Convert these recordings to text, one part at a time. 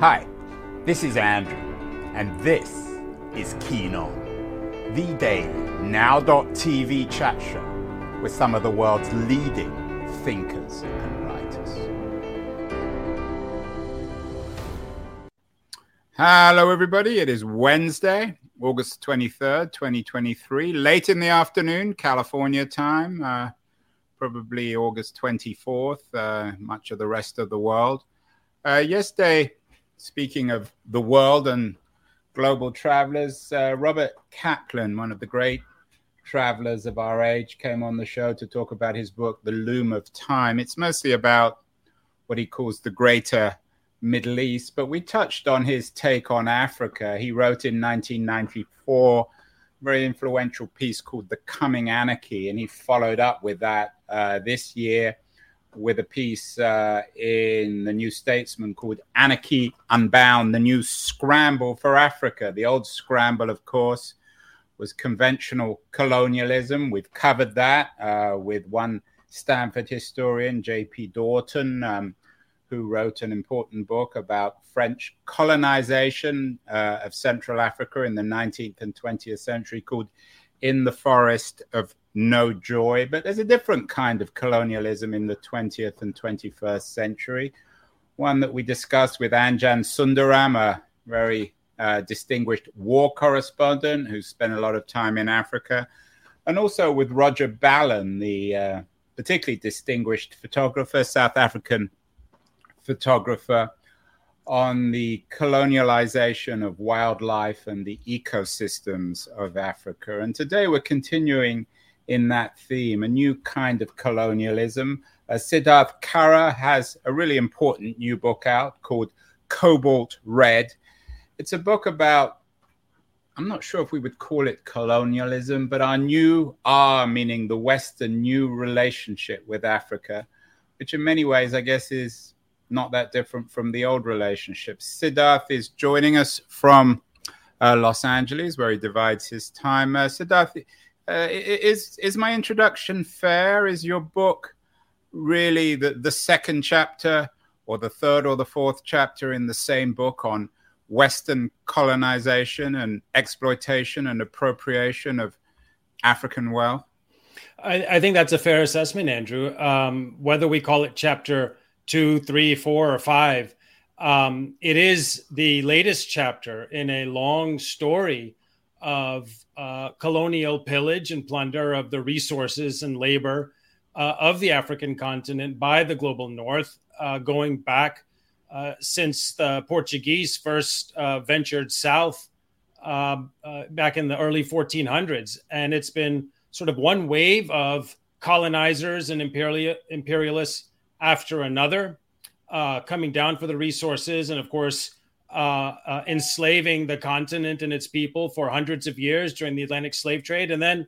Hi, this is Andrew, and this is Keen On, the daily now.tv chat show with some of the world's leading thinkers and writers. Hello, everybody. It is Wednesday, August 23rd, 2023, late in the afternoon, California time, uh, probably August 24th, uh, much of the rest of the world. Uh, yesterday, speaking of the world and global travelers, uh, Robert Kaplan, one of the great travelers of our age, came on the show to talk about his book, The Loom of Time. It's mostly about what he calls the greater Middle East, but we touched on his take on Africa. He wrote in 1994 a very influential piece called The Coming Anarchy, and he followed up with that uh, this year with a piece uh, in the New Statesman called Anarchy Unbound, the new scramble for Africa. The old scramble, of course, was conventional colonialism. We've covered that uh, with one Stanford historian, J.P. Daughton, um, who wrote an important book about French colonization uh, of Central Africa in the 19th and 20th century called In the Forest of no joy. But there's a different kind of colonialism in the 20th and 21st century, one that we discussed with Anjan Sundaram, a very uh, distinguished war correspondent who spent a lot of time in Africa, and also with Roger Ballen, the uh, particularly distinguished photographer, South African photographer on the colonialization of wildlife and the ecosystems of Africa. And today we're continuing in that theme, a new kind of colonialism. Uh, Siddharth Kara has a really important new book out called Cobalt Red. It's a book about, I'm not sure if we would call it colonialism, but our new, R, meaning the Western new relationship with Africa, which in many ways, I guess, is not that different from the old relationship. Siddharth is joining us from uh, Los Angeles, where he divides his time. Uh, Siddharth, uh, is is my introduction fair? Is your book really the the second chapter, or the third or the fourth chapter in the same book on Western colonization and exploitation and appropriation of African wealth? I, I think that's a fair assessment, Andrew. Um, whether we call it chapter two, three, four, or five, um, it is the latest chapter in a long story of uh, colonial pillage and plunder of the resources and labor uh, of the African continent by the global north, uh, going back uh, since the Portuguese first uh, ventured south um, uh, back in the early 1400s. And it's been sort of one wave of colonizers and imperial, imperialists after another coming down for the resources. And of course, uh, uh, enslaving the continent and its people for hundreds of years during the Atlantic slave trade, and then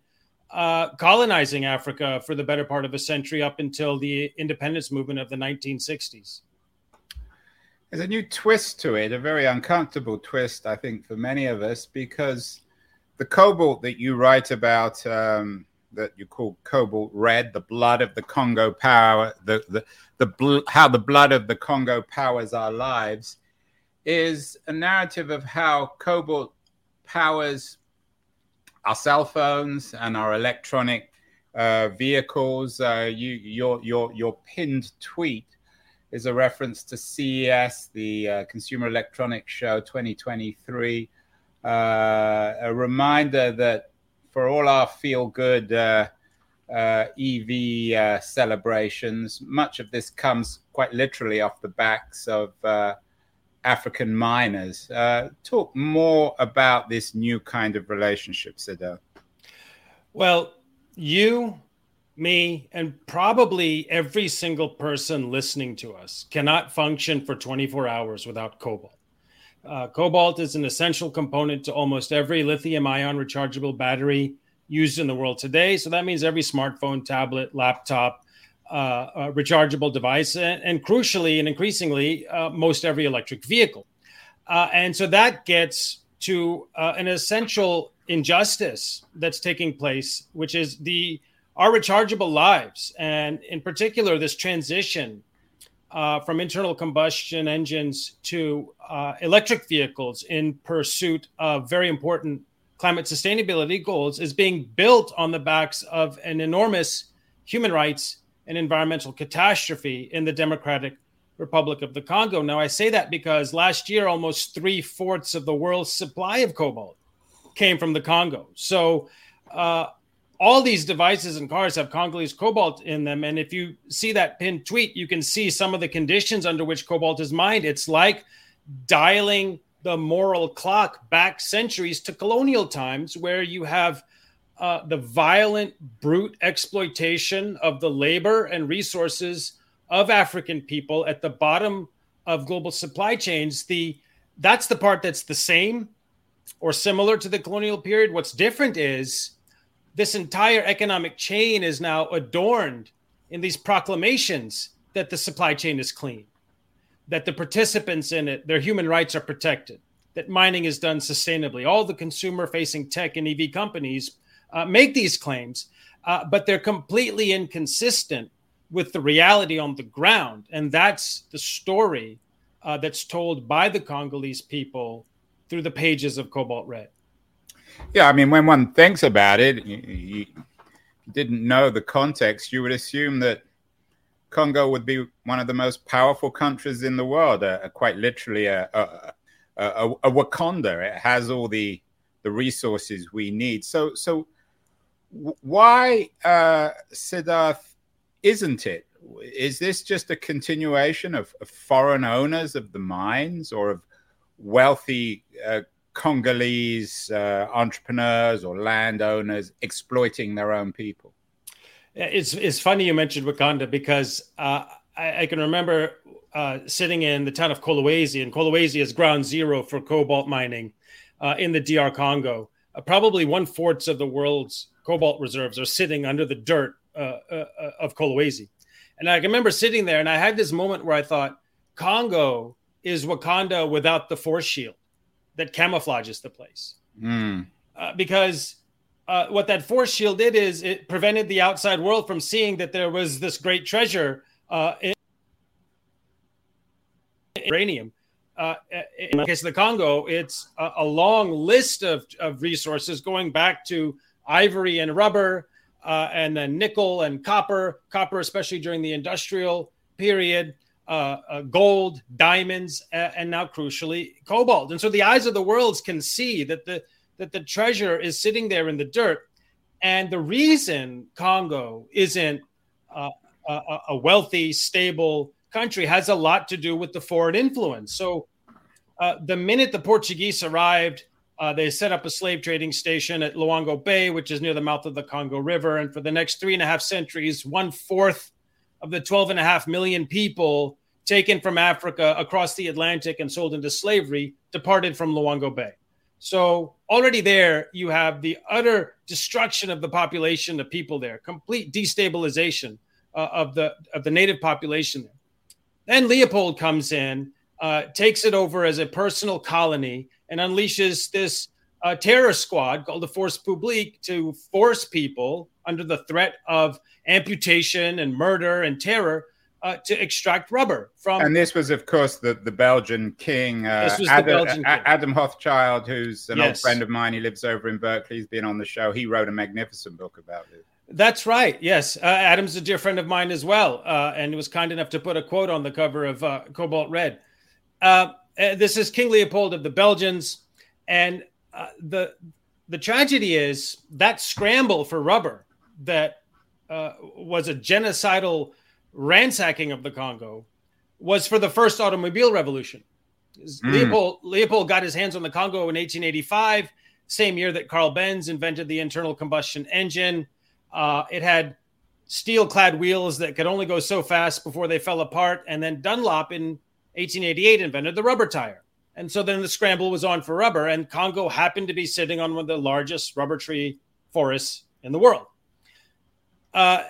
uh, colonizing Africa for the better part of a century up until the independence movement of the 1960s. There's a new twist to it, a very uncomfortable twist, I think, for many of us, because the cobalt that you write about, um, that you call cobalt red, the blood of the Congo power, the the the bl- how the blood of the Congo powers our lives is a narrative of how cobalt powers our cell phones and our electronic uh, vehicles. Uh, you, your, your, your pinned tweet is a reference to CES, the uh, Consumer Electronics Show 2023. Uh, a reminder that for all our feel good uh, uh, EV celebrations, much of this comes quite literally off the backs of African miners. Uh, talk more about this new kind of relationship, Siddharth. Well, you, me, and probably every single person listening to us cannot function for 24 hours without cobalt. Uh, cobalt is an essential component to almost every lithium ion rechargeable battery used in the world today. So that means every smartphone, tablet, laptop, uh, rechargeable device, and, and, crucially and increasingly, uh, most every electric vehicle. Uh, and so that gets to uh, an essential injustice that's taking place, which is the our rechargeable lives, and in particular, this transition uh, from internal combustion engines to uh, electric vehicles in pursuit of very important climate sustainability goals is being built on the backs of an enormous human rights and environmental catastrophe in the Democratic Republic of the Congo. Now, I say that because last year, almost three fourths of the world's supply of cobalt came from the Congo. So, uh, all these devices and cars have Congolese cobalt in them. And if you see that pinned tweet, you can see some of the conditions under which cobalt is mined. It's like dialing the moral clock back centuries to colonial times, where you have uh, the violent, brute exploitation of the labor and resources of African people at the bottom of global supply chains. The that's the part that's the same or similar to the colonial period. What's different is this entire economic chain is now adorned in these proclamations that the supply chain is clean, that the participants in it, their human rights are protected, that mining is done sustainably. All the consumer facing tech and EV companies uh, make these claims, uh, but they're completely inconsistent with the reality on the ground. And that's the story uh, that's told by the Congolese people through the pages of Cobalt Red. Yeah, I mean, when one thinks about it, you, didn't know the context, you would assume that Congo would be one of the most powerful countries in the world, uh, quite literally a, a, a, a, Wakanda. It has all the the resources we need. So, so why, uh, Siddharth, isn't it? Is this just a continuation of, of foreign owners of the mines or of wealthy uh, Congolese uh, entrepreneurs or landowners exploiting their own people. It's it's funny you mentioned Wakanda because uh, I, I, can remember uh, sitting in the town of Kolwezi, and Kolwezi is ground zero for cobalt mining uh, in the DR Congo. Uh, probably one fourth of the world's cobalt reserves are sitting under the dirt uh, of Kolwezi. And I can remember sitting there, and I had this moment where I thought, Congo is Wakanda without the force shield that camouflages the place. Mm. Uh, because uh, what that force shield did is it prevented the outside world from seeing that there was this great treasure uh, in uranium. Uh, in the case of the Congo, it's a, a long list of, of, resources going back to ivory and rubber, uh, and then nickel and copper, copper, especially during the industrial period, uh, uh, gold, diamonds, uh, and now crucially cobalt. And so the eyes of the worlds can see that the that the treasure is sitting there in the dirt. And the reason Congo isn't uh, a, a, wealthy, stable country has a lot to do with the foreign influence. So uh, the minute the Portuguese arrived, uh, they set up a slave trading station at Loango Bay, which is near the mouth of the Congo River. And for the next three and a half centuries, one fourth of the 12 and a half million people taken from Africa across the Atlantic and sold into slavery departed from Loango Bay. So already there, you have the utter destruction of the population, the people there, complete destabilization uh, of the of the native population there. Then Leopold comes in, uh, takes it over as a personal colony, and unleashes this uh, terror squad called the Force Publique to force people under the threat of amputation and murder and terror uh, to extract rubber from. And this was, of course, the, the Belgian king, uh, Adam, Belgian king. Adam, Hochschild, who's an yes. old friend of mine. He lives over in Berkeley. He's been on the show. He wrote a magnificent book about it. That's right. Yes, uh, Adam's a dear friend of mine as well, uh, and was kind enough to put a quote on the cover of uh, Cobalt Red. Uh, this is King Leopold of the Belgians, and the the tragedy is that scramble for rubber that was a genocidal ransacking of the Congo was for the first automobile revolution. Mm. Leopold, Leopold got his hands on the Congo in 1885, same year that Carl Benz invented the internal combustion engine. Uh, it had steel clad wheels that could only go so fast before they fell apart. And then Dunlop in 1888 invented the rubber tire. And so then the scramble was on for rubber, and Congo happened to be sitting on one of the largest rubber tree forests in the world. Uh,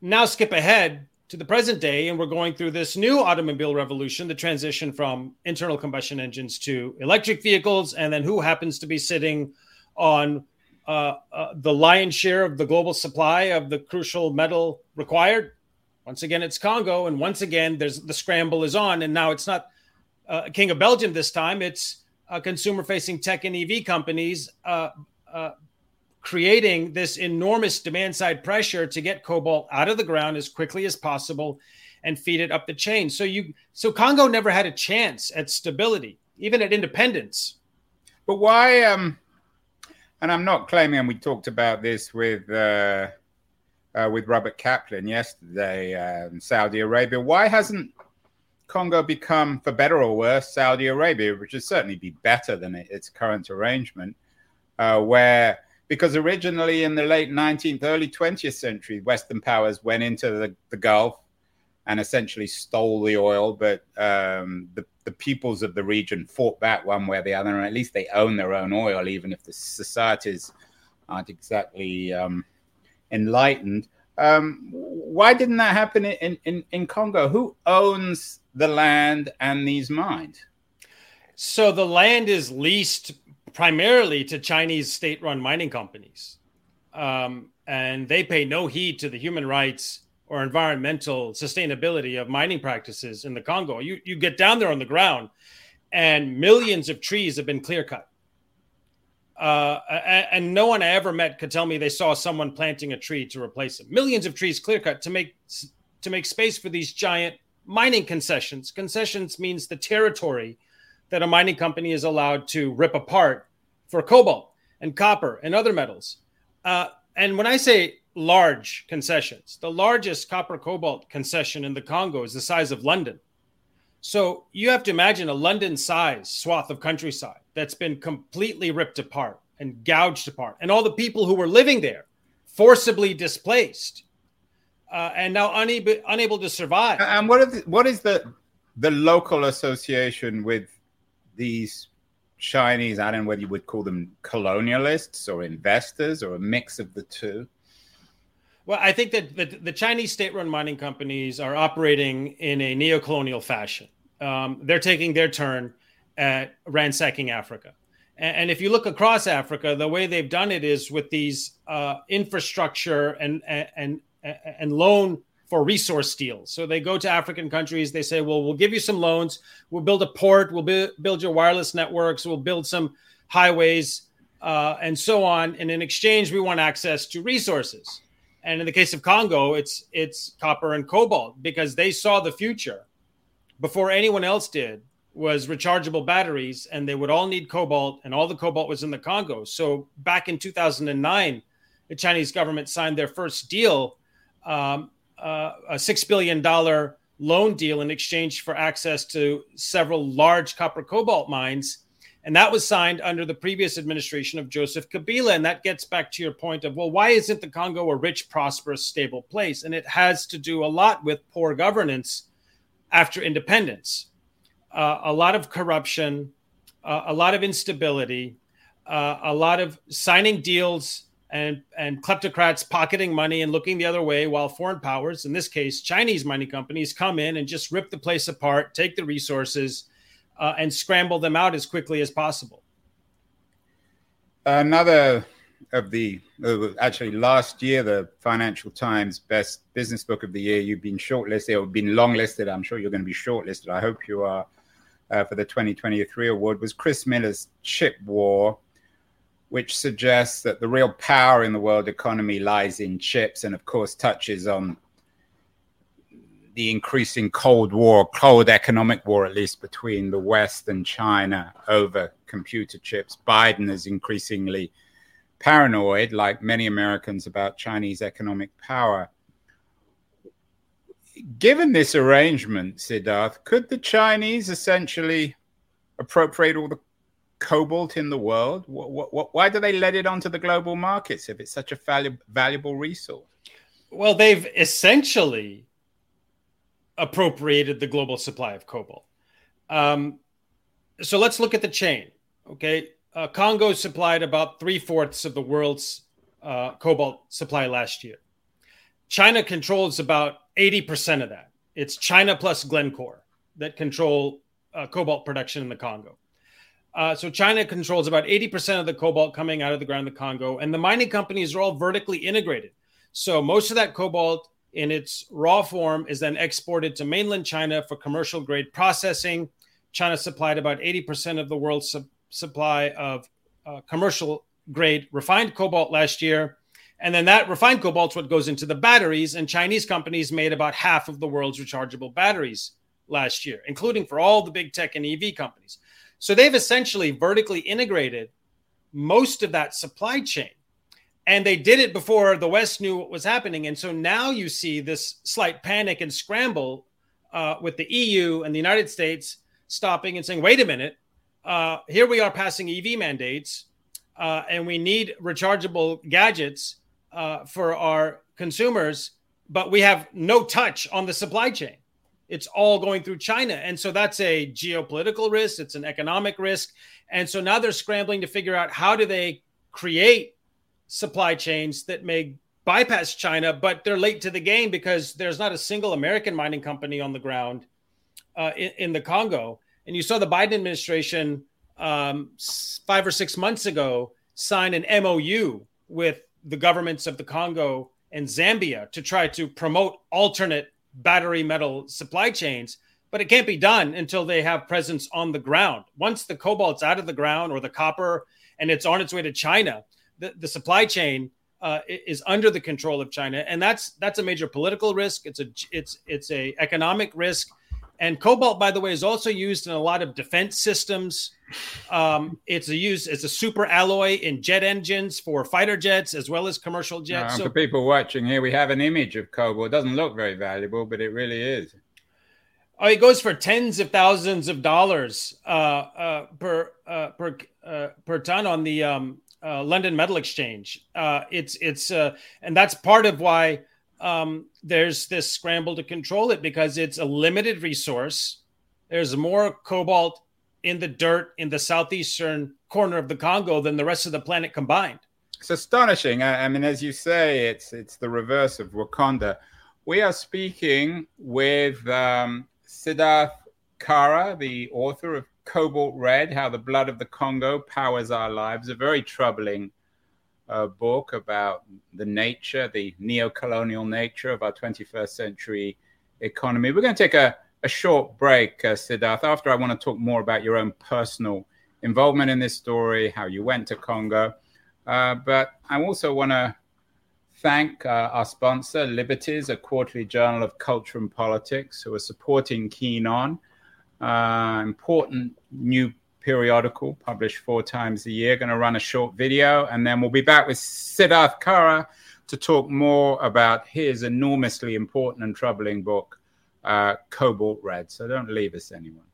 now, skip ahead to the present day, and we're going through this new automobile revolution, the transition from internal combustion engines to electric vehicles, and then who happens to be sitting on uh, uh, the lion's share of the global supply of the crucial metal required? Once again, it's Congo, and once again, there's the scramble is on, and now it's not uh, King of Belgium this time. It's uh, consumer-facing tech and EV companies uh, creating this enormous demand-side pressure to get cobalt out of the ground as quickly as possible and feed it up the chain. So you, so Congo never had a chance at stability, even at independence. But why? Um, and I'm not claiming. And we talked about this with. Uh uh, with Robert Kaplan yesterday, um, Saudi Arabia. Why hasn't Congo become, for better or worse, Saudi Arabia, which would certainly be better than its current arrangement, uh, where because originally in the late 19th, early 20th century, Western powers went into the, the Gulf and essentially stole the oil, but um, the, the peoples of the region fought back one way or the other, and at least they own their own oil, even if the societies aren't exactly um, enlightened. Um, why didn't that happen in, in, in Congo? Who owns the land and these mines? So the land is leased primarily to Chinese state run mining companies. Um, and they pay no heed to the human rights or environmental sustainability of mining practices in the Congo. You, you get down there on the ground, and millions of trees have been clear cut uh, and no one I ever met could tell me they saw someone planting a tree to replace them. Millions of trees clear cut to make to make space for these giant mining concessions. Concessions means the territory that a mining company is allowed to rip apart for cobalt and copper and other metals. Uh, and when I say large concessions, the largest copper cobalt concession in the Congo is the size of London. So you have to imagine a London size swath of countryside that's been completely ripped apart and gouged apart, and all the people who were living there forcibly displaced uh, and now unable unable to survive. And what is what is the the local association with these Chinese? I don't know whether you would call them colonialists or investors or a mix of the two. Well, I think that the, the Chinese state-run mining companies are operating in a neo-colonial fashion um, they're taking their turn at ransacking Africa. And, and, if you look across Africa, the way they've done it is with these uh, infrastructure and, and, and loan for resource deals. So they go to African countries, they say, well, we'll give you some loans, we'll build a port, we'll bu- build your wireless networks, we'll build some highways, uh, and so on. And in exchange, we want access to resources. And in the case of Congo, it's it's copper and cobalt because they saw the future before anyone else did was rechargeable batteries and they would all need cobalt and all the cobalt was in the Congo. So back in 2009, the Chinese government signed their first deal, um, uh, a $6 billion loan deal in exchange for access to several large copper cobalt mines. And that was signed under the previous administration of Joseph Kabila. And that gets back to your point of, well, why isn't the Congo a rich, prosperous, stable place? And it has to do a lot with poor governance after independence. Uh, a lot of corruption, uh, a lot of instability, uh, a lot of signing deals and, and kleptocrats pocketing money and looking the other way while foreign powers, in this case, Chinese mining companies, come in and just rip the place apart, take the resources, uh, and scramble them out as quickly as possible. Another of the actually last year the Financial Times Best Business Book of the Year. You've been shortlisted or been longlisted. I'm sure you're going to be shortlisted. I hope you are uh, for the 2023 award. Was Chris Miller's Chip War, which suggests that the real power in the world economy lies in chips, and of course touches on the increasing Cold War, cold economic war, at least between the West and China over computer chips. Biden is increasingly paranoid, like many Americans, about Chinese economic power. Given this arrangement, Siddharth, could the Chinese essentially appropriate all the cobalt in the world? What, what, why do they let it onto the global markets if it's such a valu- valuable resource? Well, they've essentially appropriated the global supply of cobalt. Um, so let's look at the chain. Okay, uh, Congo supplied about three fourths of the world's uh, cobalt supply last year. China controls about 80% of that. It's China plus Glencore that control uh, cobalt production in the Congo. Uh, so China controls about 80% of the cobalt coming out of the ground in the Congo, and the mining companies are all vertically integrated. So most of that cobalt in its raw form is then exported to mainland China for commercial grade processing. China supplied about 80% of the world's su- supply of uh, commercial grade refined cobalt last year. And then that refined cobalt's what goes into the batteries. And Chinese companies made about half of the world's rechargeable batteries last year, including for all the big tech and EV companies. So they've essentially vertically integrated most of that supply chain. And they did it before the West knew what was happening. And so now you see this slight panic and scramble uh, with the EU and the United States stopping and saying, wait a minute, uh, here we are passing EV mandates, uh, and we need rechargeable gadgets uh, for our consumers, but we have no touch on the supply chain. It's all going through China. And so that's a geopolitical risk, it's an economic risk. And so now they're scrambling to figure out how do they create supply chains that may bypass China, but they're late to the game because there's not a single American mining company on the ground uh, in, in, the Congo. And you saw the Biden administration um, five or six months ago sign an MOU with the governments of the Congo and Zambia to try to promote alternate battery metal supply chains. But it can't be done until they have presence on the ground. Once the cobalt's out of the ground or the copper and it's on its way to China, the, the supply chain uh, is under the control of China, and that's that's a major political risk. It's a it's it's a economic risk, and cobalt, by the way, is also used in a lot of defense systems. Um, it's a use it's a super alloy in jet engines for fighter jets as well as commercial jets. Uh, so, for people watching here, we have an image of cobalt. It doesn't look very valuable, but it really is. Oh, it goes for tens of thousands of dollars uh, uh, per uh, per uh, per ton on the um, uh, London Metal Exchange. Uh, it's it's uh, and that's part of why um, there's this scramble to control it because it's a limited resource. There's more cobalt in the dirt in the southeastern corner of the Congo than the rest of the planet combined. It's astonishing. I, I mean, as you say, it's it's the reverse of Wakanda. We are speaking with um, Siddharth Kara, the author of Cobalt Red How the Blood of the Congo Powers Our Lives, a very troubling uh, book about the nature, the neo colonial nature of our 21st century economy. We're going to take a, a short break, uh, Siddharth. After, I want to talk more about your own personal involvement in this story, how you went to Congo. Uh, but I also want to thank uh, our sponsor, Liberties, a quarterly journal of culture and politics, who are supporting Keen On uh, important new periodical published four times a year. Going to run a short video, and then we'll be back with Siddharth Kara to talk more about his enormously important and troubling book, uh, Cobalt Red. So don't leave us, anyone.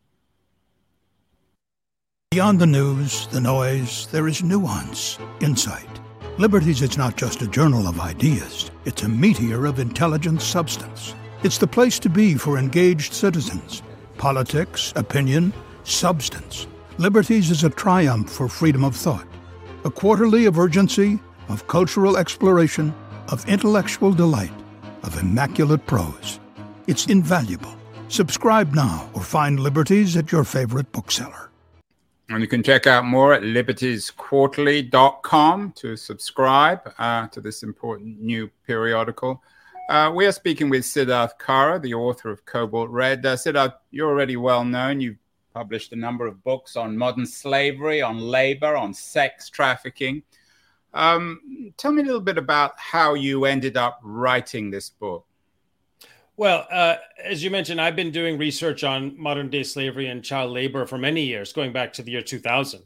Beyond the news, the noise, there is nuance, insight. Liberties is not just a journal of ideas, it's a meteor of intelligent substance. It's the place to be for engaged citizens politics, opinion, substance. Liberties is a triumph for freedom of thought, a quarterly of urgency, of cultural exploration, of intellectual delight, of immaculate prose. It's invaluable. Subscribe now or find Liberties at your favorite bookseller. And you can check out more at libertiesquarterly.com to subscribe uh, to this important new periodical. Uh, we are speaking with Siddharth Kara, the author of Cobalt Red. Uh, Siddharth, you're already well known. You've published a number of books on modern slavery, on labor, on sex trafficking. Um, tell me a little bit about how you ended up writing this book. Well, uh, as you mentioned, I've been doing research on modern day slavery and child labor for many years, going back to the year 2000.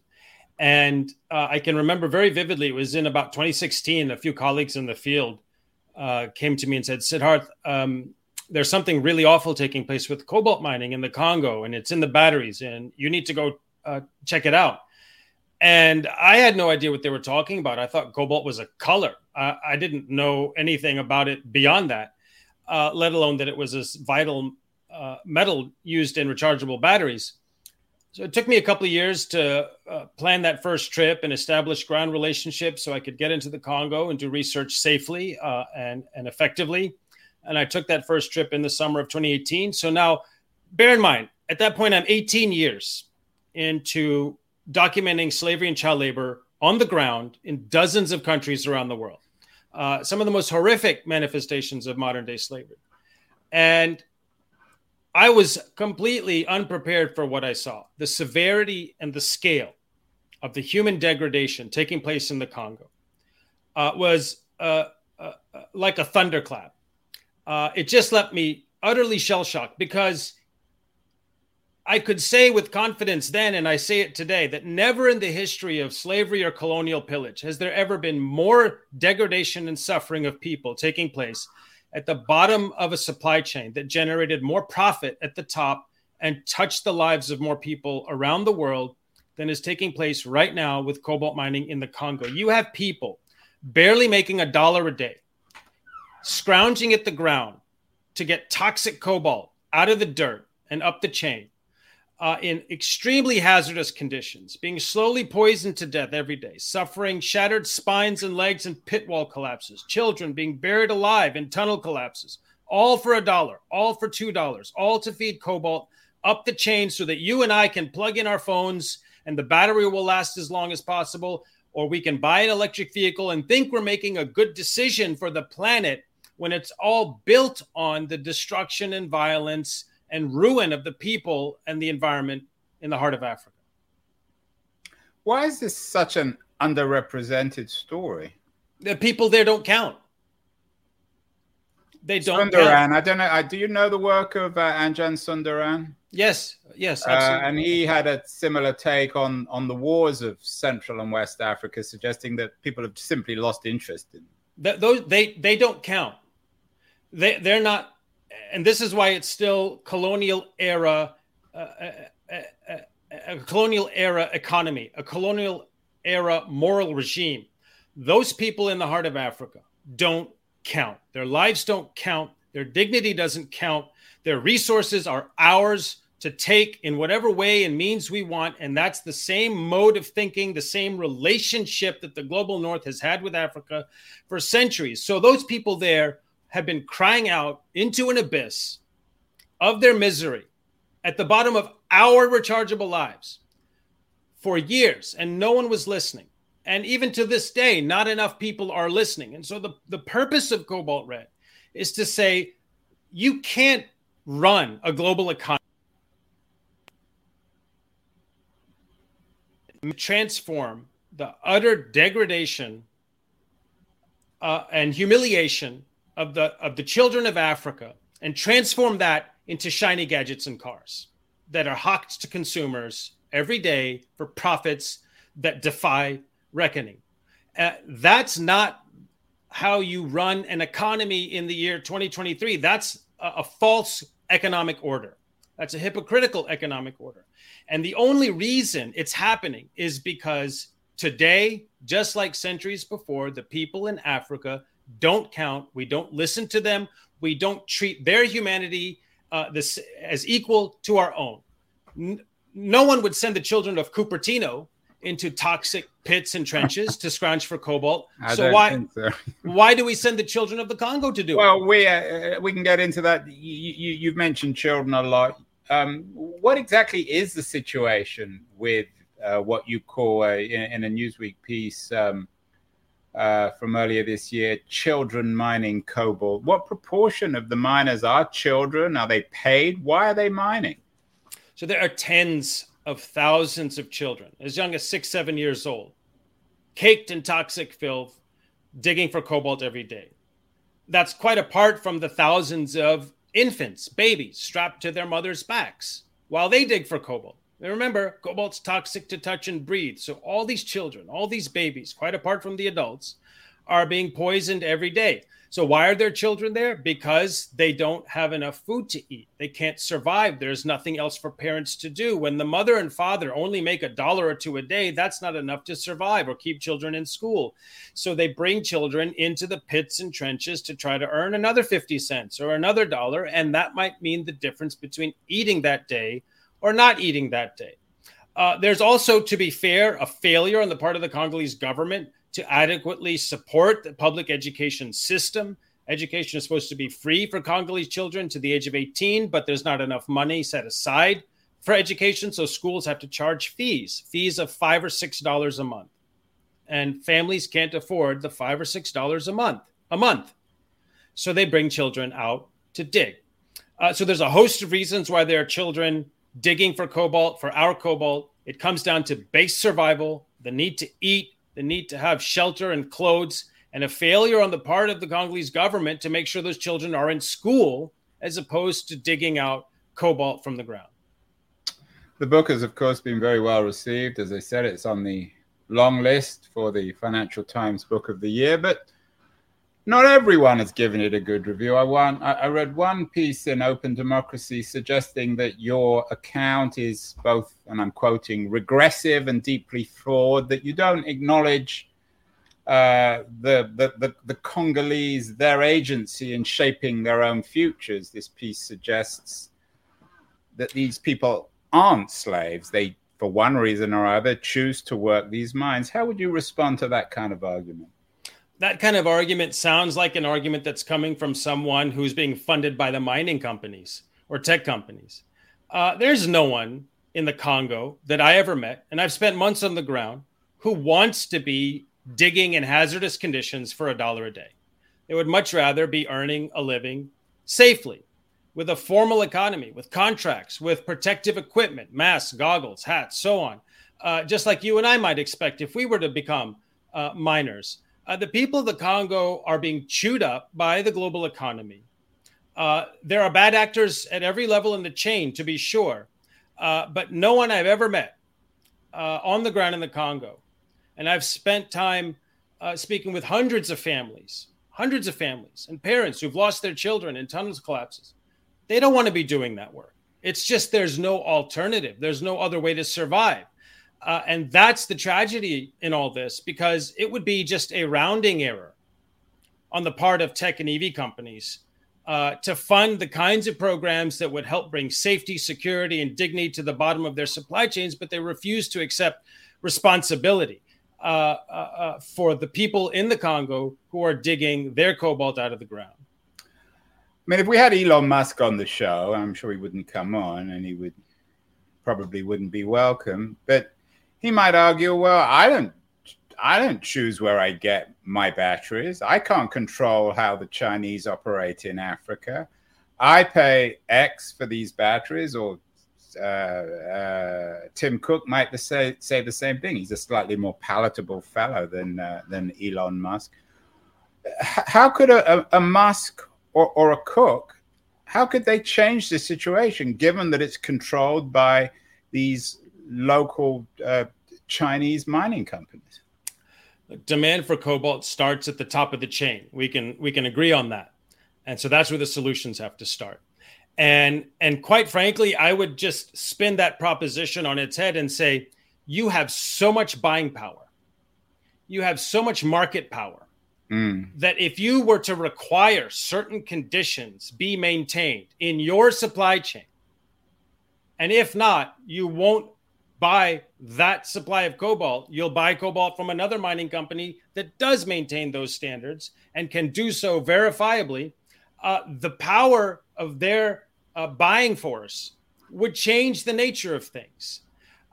And uh, I can remember very vividly, it was in about 2016, a few colleagues in the field uh, came to me and said, Siddharth, um, there's something really awful taking place with cobalt mining in the Congo, and it's in the batteries, and you need to go uh, check it out. And I had no idea what they were talking about. I thought cobalt was a color. Uh, I didn't know anything about it beyond that, uh, let alone that it was this vital uh, metal used in rechargeable batteries. So it took me a couple of years to uh, plan that first trip and establish ground relationships so I could get into the Congo and do research safely uh, and, and effectively. And I took that first trip in the summer of 2018. So now, bear in mind, at that point, I'm 18 years into documenting slavery and child labor on the ground in dozens of countries around the world. uh, some of the most horrific manifestations of modern day slavery. And I was completely unprepared for what I saw the severity and the scale of the human degradation taking place in the Congo uh, was uh, uh, like a thunderclap. Uh, it just left me utterly shell shocked because I could say with confidence then, and I say it today, that never in the history of slavery or colonial pillage has there ever been more degradation and suffering of people taking place at the bottom of a supply chain that generated more profit at the top and touched the lives of more people around the world than is taking place right now with cobalt mining in the Congo. You have people barely making a dollar a day, scrounging at the ground to get toxic cobalt out of the dirt and up the chain uh, in extremely hazardous conditions, being slowly poisoned to death every day, suffering shattered spines and legs and pit wall collapses, children being buried alive in tunnel collapses, all for a dollar, all for two dollars, all to feed cobalt up the chain so that you and I can plug in our phones and the battery will last as long as possible, or we can buy an electric vehicle and think we're making a good decision for the planet when it's all built on the destruction and violence and ruin of the people and the environment in the heart of Africa. Why is this such an underrepresented story? The people there don't count. They don't. Sundaram. I don't know. do you know the work of uh, Anjan Sundaram? Yes. Yes. Uh, and he had a similar take on on the wars of Central and West Africa, suggesting that people have simply lost interest in. Th- those they they don't count. They they're not and this is why it's still colonial era, uh, a, uh, a, uh, uh, a colonial era economy, a colonial era moral regime. Those people in the heart of Africa don't count. Their lives don't count. Their dignity doesn't count. Their resources are ours to take in whatever way and means we want. And that's the same mode of thinking, the same relationship that the global north has had with Africa for centuries. So those people there have been crying out into an abyss of their misery at the bottom of our rechargeable lives for years, and no one was listening. And even to this day, not enough people are listening. And so the, the purpose of Cobalt Red is to say you can't run a global economy. Transform the utter degradation uh, and humiliation of the of the children of Africa and transform that into shiny gadgets and cars that are hawked to consumers every day for profits that defy reckoning. Uh, that's not how you run an economy in the year 2023. That's a, a false economic order. That's a hypocritical economic order. And the only reason it's happening is because today, just like centuries before, the people in Africa don't count. We don't listen to them. We don't treat their humanity uh, this as equal to our own. N- no one would send the children of Cupertino into toxic pits and trenches to scrounge for cobalt. I so why so. why do we send the children of the Congo to do well, it? Well, we uh, we can get into that. You, you you've mentioned children a lot. Um, what exactly is the situation with uh, what you call a, in, in, a Newsweek piece um, uh, from earlier this year children mining cobalt. What proportion of the miners are children? Are they paid? Why are they mining? So there are tens of thousands of children as young as six, seven years old, caked in toxic filth, digging for cobalt every day. That's quite apart from the thousands of infants, babies strapped to their mothers' backs while they dig for cobalt. And remember, cobalt's toxic to touch and breathe. So all these children, all these babies, quite apart from the adults, are being poisoned every day. So why are there children there? Because they don't have enough food to eat. They can't survive. There's nothing else for parents to do. When the mother and father only make a dollar or two a day, that's not enough to survive or keep children in school. So they bring children into the pits and trenches to try to earn another 50 cents or another dollar. And that might mean the difference between eating that day or not eating that day. Uh, there's also, to be fair, a failure on the part of the Congolese government to adequately support the public education system. Education is supposed to be free for Congolese children to the age of 18, but there's not enough money set aside for education. So schools have to charge fees, fees of five or six dollars a month. and families can't afford the five or six dollars a month a month. So they bring children out to dig. Uh, so there's a host of reasons why there are children digging for cobalt, for our cobalt. It comes down to base survival, the need to eat, the need to have shelter and clothes, and a failure on the part of the Congolese government to make sure those children are in school as opposed to digging out cobalt from the ground. The book has, of course, been very well received. As I said, it's on the long list for the Financial Times Book of the Year, but not everyone has given it a good review. I, want, I read one piece in Open Democracy suggesting that your account is both, and I'm quoting, regressive and deeply flawed, that you don't acknowledge uh, the, the, the, the Congolese, their agency in shaping their own futures. This piece suggests that these people aren't slaves. They, for one reason or other, choose to work these mines. How would you respond to that kind of argument? That kind of argument sounds like an argument that's coming from someone who's being funded by the mining companies or tech companies. Uh, there's no one in the Congo that I ever met, and I've spent months on the ground, who wants to be digging in hazardous conditions for a dollar a day. They would much rather be earning a living safely with a formal economy, with contracts, with protective equipment, masks, goggles, hats, so on, uh, just like you and I might expect if we were to become uh, miners. Uh, the people of the Congo are being chewed up by the global economy. Uh, there are bad actors at every level in the chain, to be sure, uh, but no one I've ever met uh, on the ground in the Congo, and I've spent time uh, speaking with hundreds of families, hundreds of families and parents who've lost their children in tunnels collapses. They don't want to be doing that work. It's just there's no alternative. There's no other way to survive. Uh, and that's the tragedy in all this because it would be just a rounding error on the part of tech and EV companies uh, to fund the kinds of programs that would help bring safety, security, and dignity to the bottom of their supply chains, but they refuse to accept responsibility uh, uh, uh for the people in the Congo who are digging their cobalt out of the ground. I mean, if we had Elon Musk on the show, I'm sure he wouldn't come on and he would probably wouldn't be welcome. But he might argue, well, I don't I don't choose where I get my batteries. I can't control how the Chinese operate in Africa. I pay X for these batteries, or uh, uh, Tim Cook might say, say the same thing. He's a slightly more palatable fellow than uh, than Elon Musk. How could a, a, Musk or, or a Cook, how could they change the situation given that it's controlled by these local uh, Chinese mining companies. Demand for cobalt starts at the top of the chain. We can we can agree on that, and so that's where the solutions have to start. And and quite frankly, I would just spin that proposition on its head and say, you have so much buying power, you have so much market power mm. that if you were to require certain conditions be maintained in your supply chain, and if not, you won't buy that supply of cobalt, you'll buy cobalt from another mining company that does maintain those standards and can do so verifiably. Uh, the power of their uh, buying force would change the nature of things.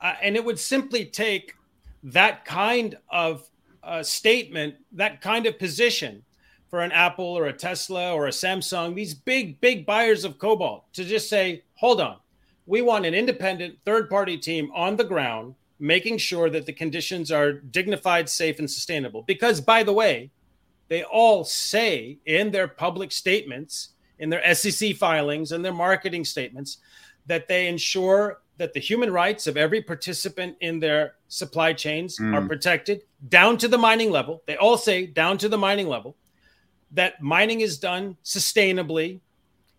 Uh, and it would simply take that kind of uh, statement, that kind of position for an Apple or a Tesla or a Samsung, these big, big buyers of cobalt to just say, hold on, we want an independent third party team on the ground making sure that the conditions are dignified, safe, and sustainable. Because, by the way, they all say in their public statements, in their SEC filings, and their marketing statements, that they ensure that the human rights of every participant in their supply chains mm. are protected down to the mining level. They all say down to the mining level that mining is done sustainably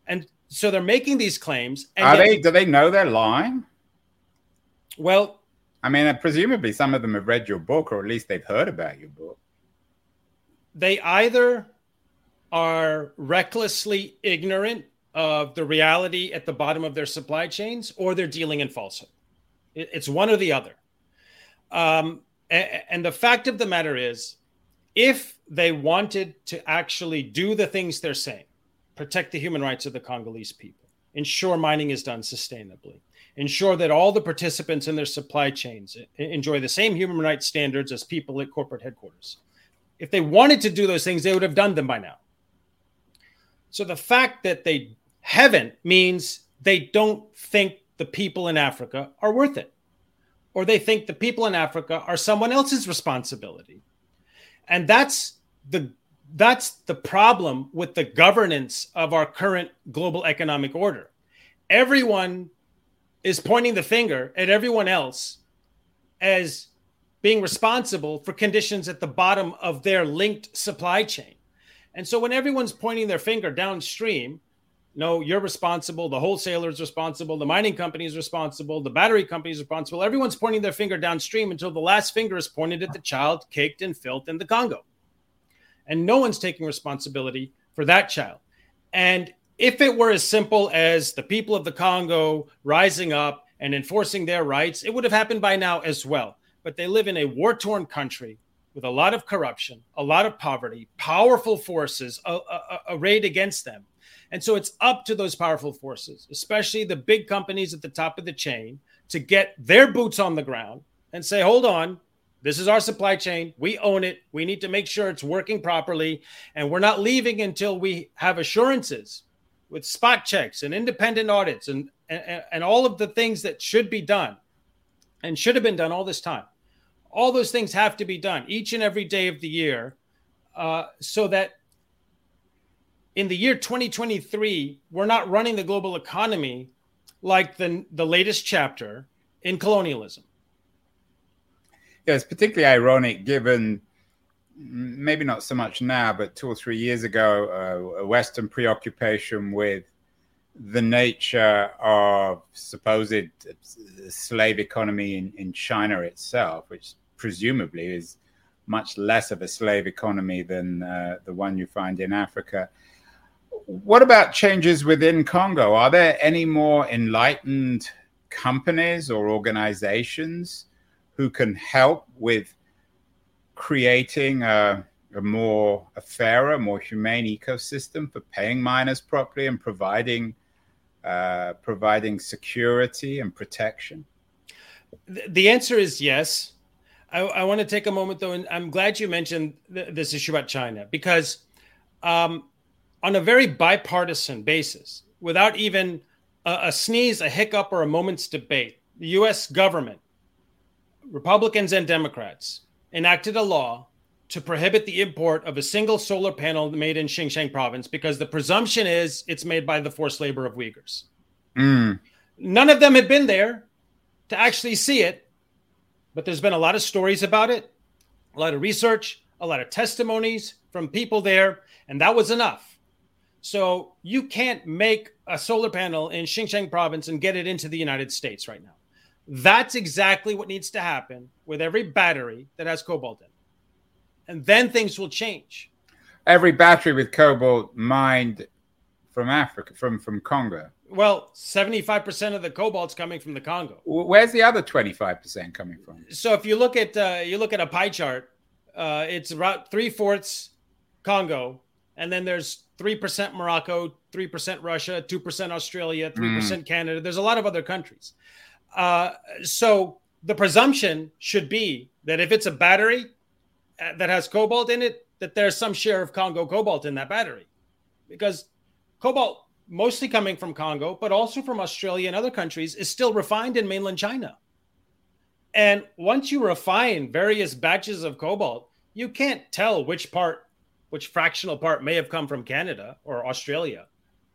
and so they're making these claims. Are they? Do they know they're lying? Well, I mean, presumably some of them have read your book, or at least they've heard about your book. They either are recklessly ignorant of the reality at the bottom of their supply chains, or they're dealing in falsehood. It's one or the other. Um, and the fact of the matter is, if they wanted to actually do the things they're saying, protect the human rights of the Congolese people, ensure mining is done sustainably, ensure that all the participants in their supply chains enjoy the same human rights standards as people at corporate headquarters. If they wanted to do those things, they would have done them by now. So the fact that they haven't means they don't think the people in Africa are worth it, or they think the people in Africa are someone else's responsibility. And that's the that's the problem with the governance of our current global economic order. Everyone is pointing the finger at everyone else as being responsible for conditions at the bottom of their linked supply chain. And so when everyone's pointing their finger downstream, no, you're responsible, the wholesaler is responsible, the mining company is responsible, the battery company is responsible. Everyone's pointing their finger downstream until the last finger is pointed at the child caked in filth in the Congo and no one's taking responsibility for that child. And if it were as simple as the people of the Congo rising up and enforcing their rights, it would have happened by now as well. But they live in a war torn country with a lot of corruption, a lot of poverty, powerful forces arrayed against them. And so it's up to those powerful forces, especially the big companies at the top of the chain, to get their boots on the ground and say, hold on, this is our supply chain. We own it. We need to make sure it's working properly. And we're not leaving until we have assurances with spot checks and independent audits and, and, and all of the things that should be done and should have been done all this time. All those things have to be done each and every day of the year uh, so that in the year 2023, we're not running the global economy like the, the latest chapter in colonialism yeah, it's particularly ironic given maybe not so much now, but two or three years ago, uh, a Western preoccupation with the nature of supposed slave economy in, in China itself, which presumably is much less of a slave economy than uh, the one you find in Africa. What about changes within Congo? Are there any more enlightened companies or organizations who can help with creating a, a more a fairer, more humane ecosystem for paying miners properly and providing uh, providing security and protection? The answer is yes. I, I, want to take a moment though, and I'm glad you mentioned th- this issue about China because, um, on a very bipartisan basis, without even a, a sneeze, a hiccup, or a moment's debate, the U.S. government Republicans and Democrats enacted a law to prohibit the import of a single solar panel made in Xinjiang province because the presumption is it's made by the forced labor of Uyghurs. Mm. None of them had been there to actually see it, but there's been a lot of stories about it, a lot of research, a lot of testimonies from people there, and that was enough. So you can't make a solar panel in Xinjiang province and get it into the United States right now. That's exactly what needs to happen with every battery that has cobalt in. it. And then things will change. Every battery with cobalt mined from Africa, from, from Congo. Well, 75% of the cobalt's coming from the Congo. Where's the other 25% coming from? So if you look at uh, you look at a pie chart, uh, it's about three fourths Congo, and then there's three percent Morocco, three percent Russia, two percent Australia, three percent mm. Canada. There's a lot of other countries. Uh, so the presumption should be that if it's a battery uh, that has cobalt in it, that there's some share of Congo cobalt in that battery, because cobalt, mostly coming from Congo, but also from Australia and other countries, is still refined in mainland China. And once you refine various batches of cobalt, you can't tell which part, which fractional part may have come from Canada or Australia.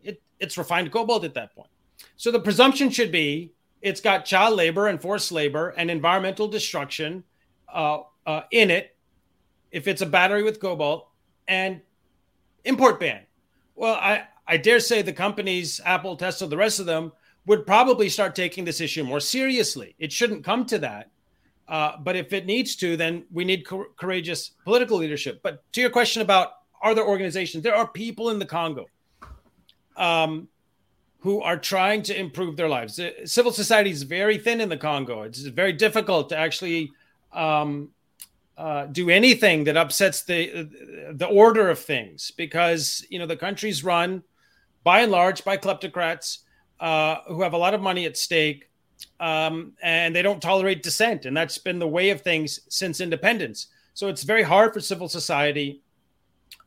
It, it's refined cobalt at that point. So the presumption should be it's got child labor and forced labor and environmental destruction uh, uh, in it. If it's a battery with cobalt and import ban, well, I, I dare say the companies, Apple, Tesla, the rest of them, would probably start taking this issue more seriously. It shouldn't come to that. Uh, but if it needs to, then we need co- courageous political leadership. But to your question about are there organizations? There are people in the Congo um, who are trying to improve their lives. Civil society is very thin in the Congo. It's very difficult to actually um, uh, do anything that upsets the the order of things because you know the country's run by and large by kleptocrats uh, who have a lot of money at stake um, and they don't tolerate dissent. And that's been the way of things since independence. So it's very hard for civil society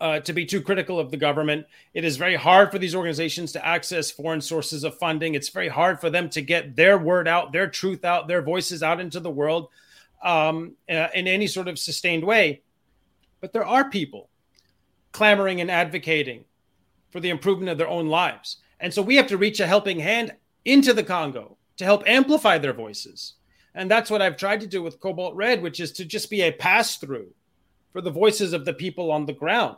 uh, to be too critical of the government. It is very hard for these organizations to access foreign sources of funding. It's very hard for them to get their word out, their truth out, their voices out into the world um, uh, in any sort of sustained way. But there are people clamoring and advocating for the improvement of their own lives. And so we have to reach a helping hand into the Congo to help amplify their voices. And that's what I've tried to do with Cobalt Red, which is to just be a pass through for the voices of the people on the ground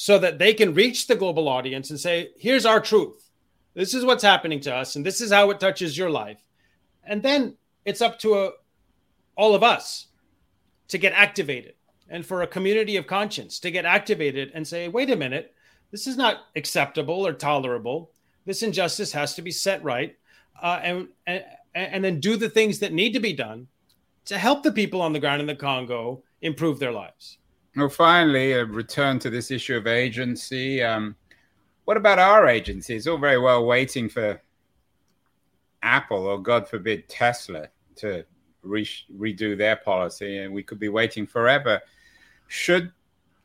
so that they can reach the global audience and say, here's our truth. This is what's happening to us, and this is how it touches your life. And then it's up to a, uh, all of us to get activated and for a community of conscience to get activated and say, wait a minute, this is not acceptable or tolerable. This injustice has to be set right. Uh, and, and, and then do the things that need to be done to help the people on the ground in the Congo improve their lives. Well, finally, a return to this issue of agency. Um, what about our agency? It's all very well waiting for Apple or, God forbid, Tesla to re- redo their policy, and we could be waiting forever. Should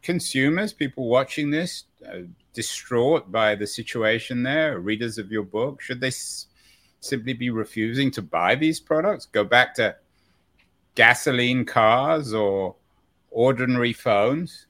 consumers, people watching this, uh, distraught by the situation there, readers of your book, should they s- simply be refusing to buy these products? Go back to gasoline cars or ordinary phones?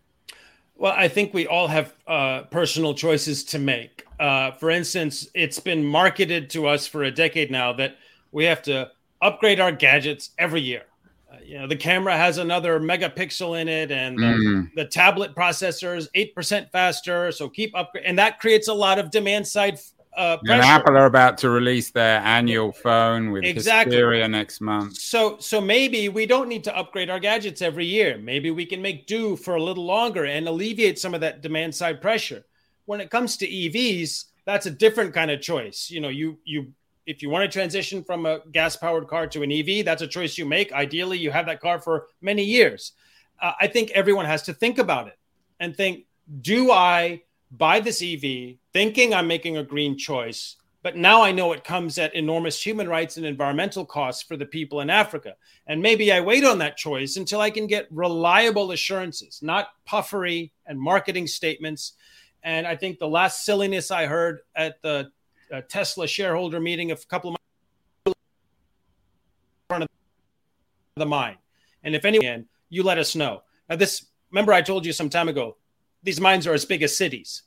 Well, I think we all have uh, personal choices to make. Uh, for instance, it's been marketed to us for a decade now that we have to upgrade our gadgets every year. Uh, you know, the camera has another megapixel in it, and mm. the tablet processor is eight percent faster. So keep upgrade, and that creates a lot of demand side uh, and Apple are about to release their annual phone with exactly. Hysteria next month. So, so maybe we don't need to upgrade our gadgets every year. Maybe we can make do for a little longer and alleviate some of that demand side pressure. When it comes to EVs, that's a different kind of choice. You know, you you if you want to transition from a gas powered car to an EV, that's a choice you make. Ideally, you have that car for many years. Uh, I think everyone has to think about it and think: Do I buy this EV thinking I'm making a green choice, but now I know it comes at enormous human rights and environmental costs for the people in Africa. And maybe I wait on that choice until I can get reliable assurances, not puffery and marketing statements. And I think the last silliness I heard at the uh, Tesla shareholder meeting a couple of months front of the mine. And if anyone, you let us know. Now, this remember I told you some time ago these mines are as big as cities.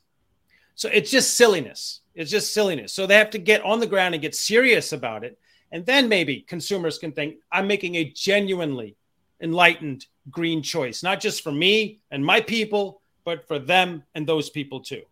So it's just silliness. It's just silliness. So they have to get on the ground and get serious about it. And then maybe consumers can think, I'm making a genuinely enlightened green choice, not just for me and my people, but for them and those people too.